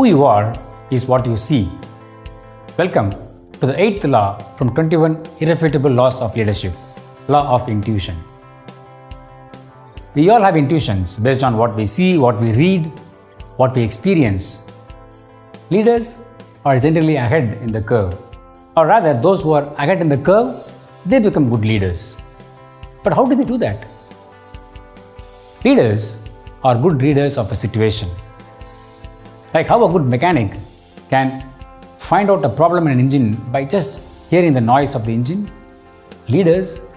Who you are is what you see. Welcome to the eighth law from 21 irrefutable laws of leadership law of intuition. We all have intuitions based on what we see, what we read, what we experience. Leaders are generally ahead in the curve, or rather, those who are ahead in the curve, they become good leaders. But how do they do that? Leaders are good readers of a situation. Like how a good mechanic can find out a problem in an engine by just hearing the noise of the engine, leaders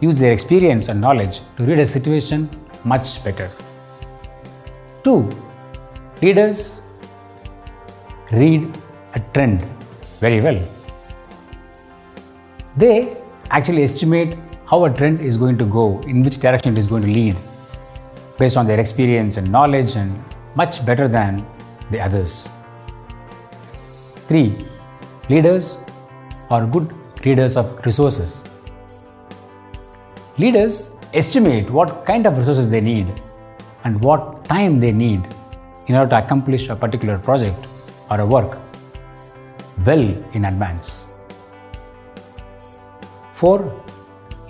use their experience and knowledge to read a situation much better. 2. Leaders read a trend very well. They actually estimate how a trend is going to go, in which direction it is going to lead, based on their experience and knowledge, and much better than the others. 3. Leaders are good readers of resources. Leaders estimate what kind of resources they need and what time they need in order to accomplish a particular project or a work well in advance. 4.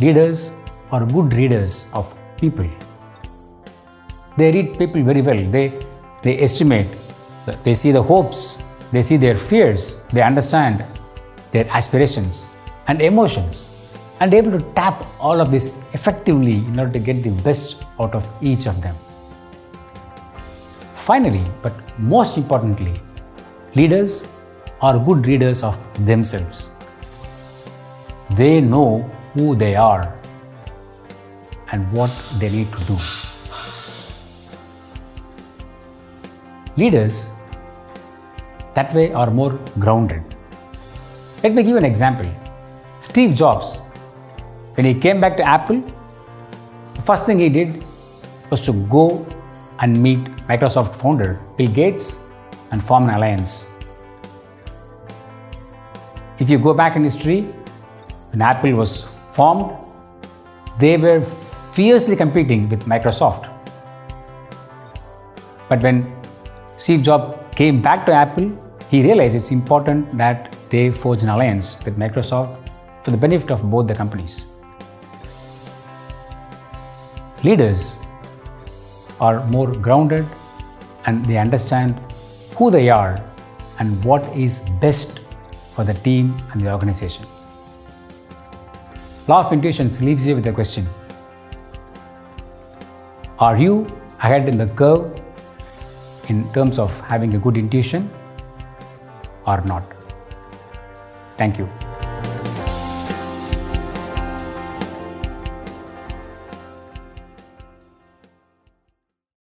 Leaders are good readers of people. They read people very well. They, they estimate, they see the hopes, they see their fears, they understand their aspirations and emotions, and able to tap all of this effectively in order to get the best out of each of them. Finally, but most importantly, leaders are good readers of themselves. They know who they are and what they need to do. Leaders that way are more grounded. Let me give an example. Steve Jobs, when he came back to Apple, the first thing he did was to go and meet Microsoft founder Bill Gates and form an alliance. If you go back in history, when Apple was formed, they were fiercely competing with Microsoft. But when Steve Jobs came back to Apple, he realized it's important that they forge an alliance with Microsoft for the benefit of both the companies. Leaders are more grounded and they understand who they are and what is best for the team and the organization. Law of Intuition leaves you with a question Are you ahead in the curve in terms of having a good intuition or not? Thank you.